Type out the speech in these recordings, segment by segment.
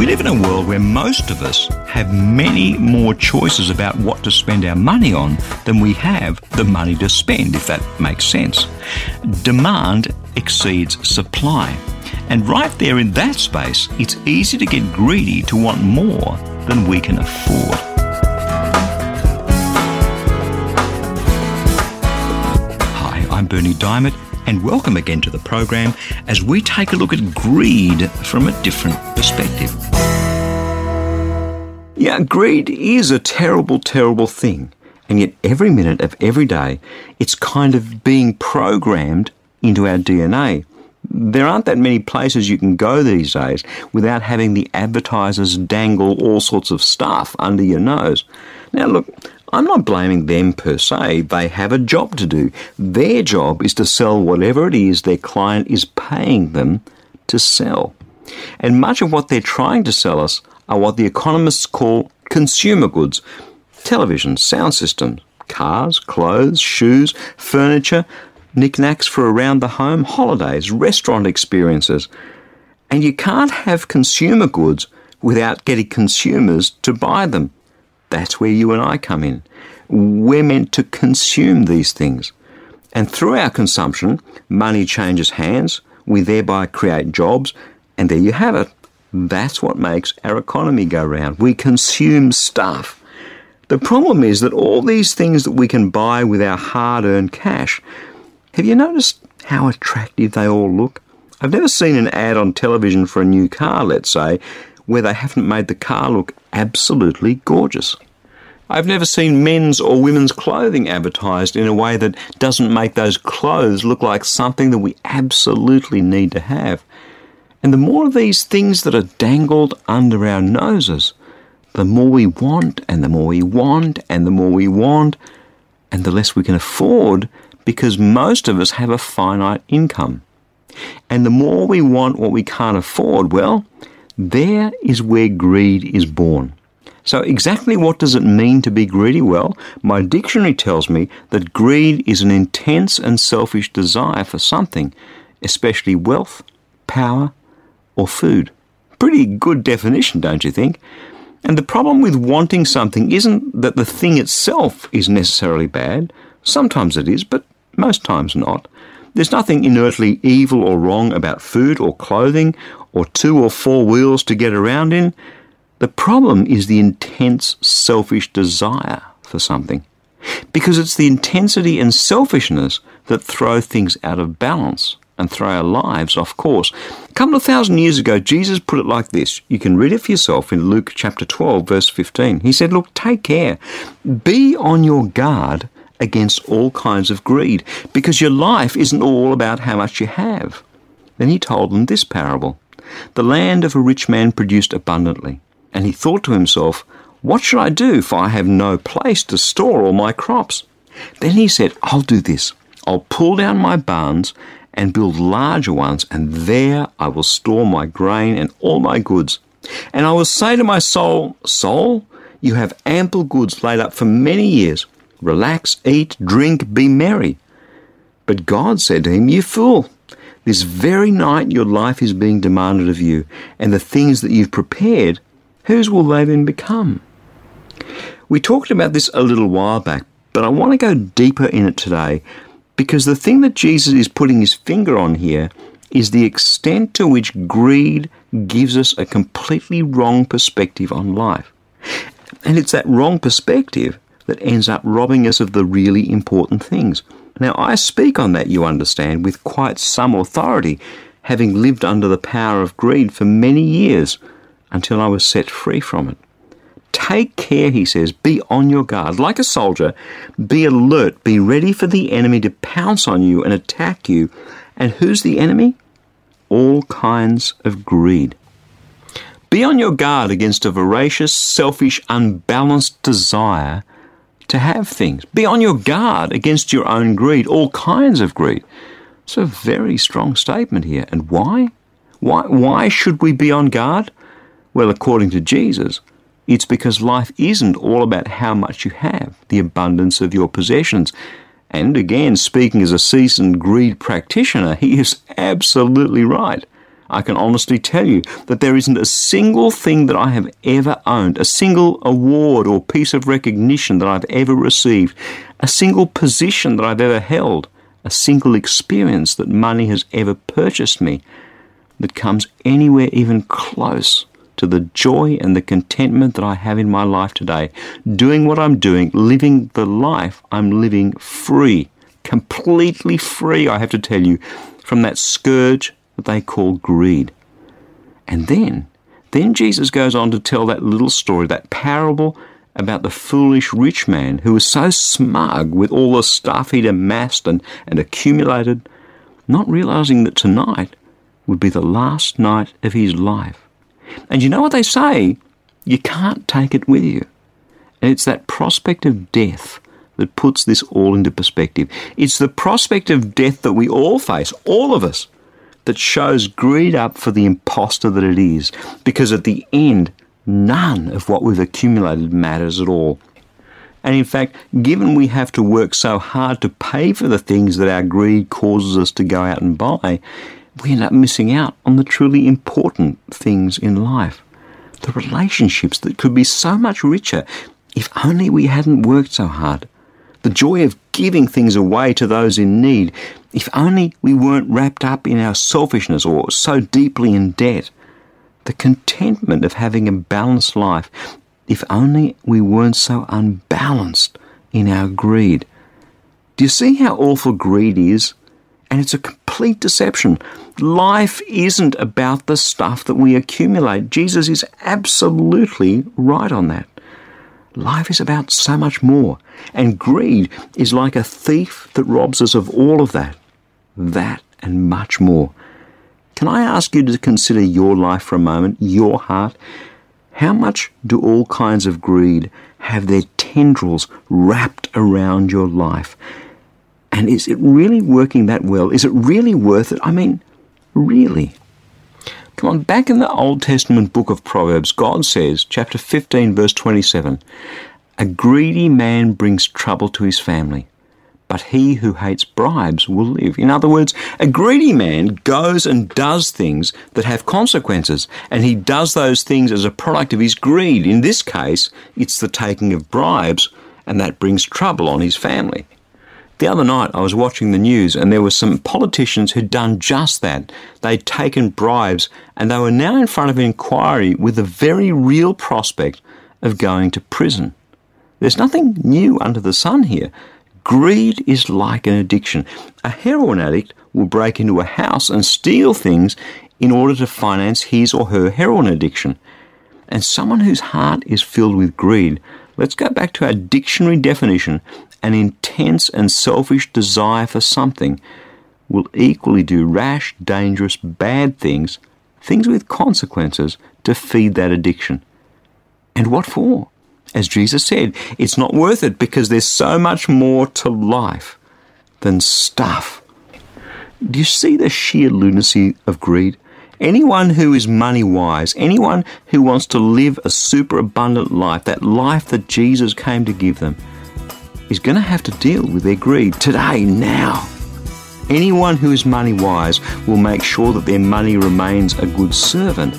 We live in a world where most of us have many more choices about what to spend our money on than we have the money to spend, if that makes sense. Demand exceeds supply. And right there in that space, it's easy to get greedy to want more than we can afford. Hi, I'm Berni Dymet and welcome again to the program as we take a look at greed from a different perspective. Yeah, greed is a terrible, terrible thing, and yet every minute of every day it's kind of being programmed into our DNA. There aren't that many places you can go these days without having the advertisers dangle all sorts of stuff under your nose. Now, look, I'm not blaming them per se. They have a job to do. Their job is to sell whatever it is their client is paying them to sell. And much of what they're trying to sell us are what the economists call consumer goods television, sound systems, cars, clothes, shoes, furniture, knickknacks for around the home, holidays, restaurant experiences. And you can't have consumer goods without getting consumers to buy them. That's where you and I come in. We're meant to consume these things. And through our consumption, money changes hands, we thereby create jobs, and there you have it. That's what makes our economy go round. We consume stuff. The problem is that all these things that we can buy with our hard earned cash, have you noticed how attractive they all look? I've never seen an ad on television for a new car, let's say, where they haven't made the car look absolutely gorgeous. I've never seen men's or women's clothing advertised in a way that doesn't make those clothes look like something that we absolutely need to have. And the more of these things that are dangled under our noses, the more we want, and the more we want, and the more we want, and the less we can afford because most of us have a finite income. And the more we want what we can't afford, well, there is where greed is born. So, exactly what does it mean to be greedy? Well, my dictionary tells me that greed is an intense and selfish desire for something, especially wealth, power, or food. Pretty good definition, don't you think? And the problem with wanting something isn't that the thing itself is necessarily bad. Sometimes it is, but most times not. There's nothing inertly evil or wrong about food or clothing or two or four wheels to get around in. The problem is the intense selfish desire for something. Because it's the intensity and selfishness that throw things out of balance and throw our lives off course. A couple of thousand years ago, Jesus put it like this. You can read it for yourself in Luke chapter 12, verse 15. He said, Look, take care. Be on your guard against all kinds of greed, because your life isn't all about how much you have. Then he told them this parable The land of a rich man produced abundantly, and he thought to himself, What should I do, for I have no place to store all my crops? Then he said, I'll do this. I'll pull down my barns and build larger ones, and there I will store my grain and all my goods. And I will say to my soul, Soul, you have ample goods laid up for many years. Relax, eat, drink, be merry. But God said to him, You fool! This very night your life is being demanded of you, and the things that you've prepared, whose will they then become? We talked about this a little while back, but I want to go deeper in it today because the thing that Jesus is putting his finger on here is the extent to which greed gives us a completely wrong perspective on life. And it's that wrong perspective that ends up robbing us of the really important things. Now, I speak on that, you understand, with quite some authority, having lived under the power of greed for many years until I was set free from it. Take care, he says, be on your guard. Like a soldier, be alert, be ready for the enemy to pounce on you and attack you. And who's the enemy? all kinds of greed. Be on your guard against a voracious, selfish, unbalanced desire to have things. Be on your guard against your own greed, all kinds of greed. It's a very strong statement here. And why? Why, why should we be on guard? Well, according to Jesus, it's because life isn't all about how much you have, the abundance of your possessions. And again, speaking as a seasoned greed practitioner, he is absolutely right. I can honestly tell you that there isn't a single thing that I have ever owned, a single award or piece of recognition that I've ever received, a single position that I've ever held, a single experience that money has ever purchased me that comes anywhere even close to the joy and the contentment that I have in my life today, doing what I'm doing, living the life I'm living free, completely free, I have to tell you, from that scourge that they call greed. And then, then Jesus goes on to tell that little story, that parable about the foolish rich man who was so smug with all the stuff he'd amassed and, and accumulated, not realizing that tonight would be the last night of his life. And you know what they say? You can't take it with you. And it's that prospect of death that puts this all into perspective. It's the prospect of death that we all face, all of us, that shows greed up for the impostor that it is. Because at the end, none of what we've accumulated matters at all. And in fact, given we have to work so hard to pay for the things that our greed causes us to go out and buy, we end up missing out on the truly important things in life. The relationships that could be so much richer if only we hadn't worked so hard. The joy of giving things away to those in need, if only we weren't wrapped up in our selfishness or so deeply in debt. The contentment of having a balanced life, if only we weren't so unbalanced in our greed. Do you see how awful greed is? And it's a complete deception. Life isn't about the stuff that we accumulate. Jesus is absolutely right on that. Life is about so much more. And greed is like a thief that robs us of all of that. That and much more. Can I ask you to consider your life for a moment, your heart? How much do all kinds of greed have their tendrils wrapped around your life? And is it really working that well? Is it really worth it? I mean, really? Come on, back in the Old Testament book of Proverbs, God says, chapter 15, verse 27, A greedy man brings trouble to his family, but he who hates bribes will live. In other words, a greedy man goes and does things that have consequences, and he does those things as a product of his greed. In this case, it's the taking of bribes, and that brings trouble on his family. The other night I was watching the news and there were some politicians who'd done just that. They'd taken bribes and they were now in front of an inquiry with the very real prospect of going to prison. There's nothing new under the sun here. Greed is like an addiction. A heroin addict will break into a house and steal things in order to finance his or her heroin addiction. And someone whose heart is filled with greed, let's go back to our dictionary definition an intense and selfish desire for something will equally do rash, dangerous, bad things, things with consequences, to feed that addiction. And what for? As Jesus said, it's not worth it because there's so much more to life than stuff. Do you see the sheer lunacy of greed? Anyone who is money wise, anyone who wants to live a superabundant life, that life that Jesus came to give them, is going to have to deal with their greed today, now. Anyone who is money wise will make sure that their money remains a good servant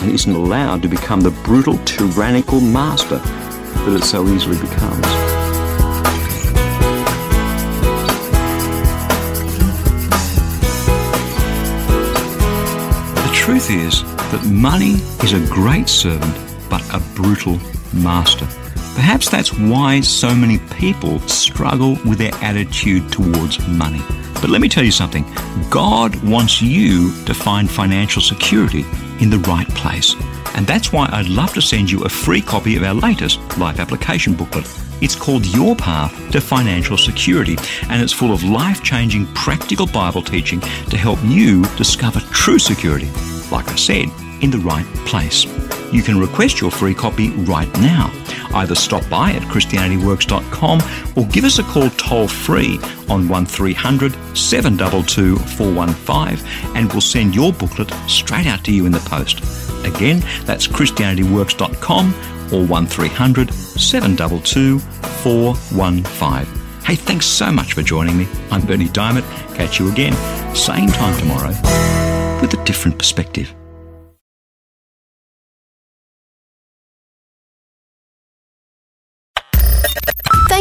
and isn't allowed to become the brutal, tyrannical master that it so easily becomes. The truth is that money is a great servant but a brutal master. Perhaps that's why so many people struggle with their attitude towards money. But let me tell you something God wants you to find financial security in the right place. And that's why I'd love to send you a free copy of our latest life application booklet. It's called Your Path to Financial Security, and it's full of life changing practical Bible teaching to help you discover true security. Like I said, in the right place. You can request your free copy right now. Either stop by at ChristianityWorks.com or give us a call toll free on 1300 722 415 and we'll send your booklet straight out to you in the post. Again, that's ChristianityWorks.com or 1300 722 415. Hey, thanks so much for joining me. I'm Berni Dymet. Catch you again, same time tomorrow, with a different perspective.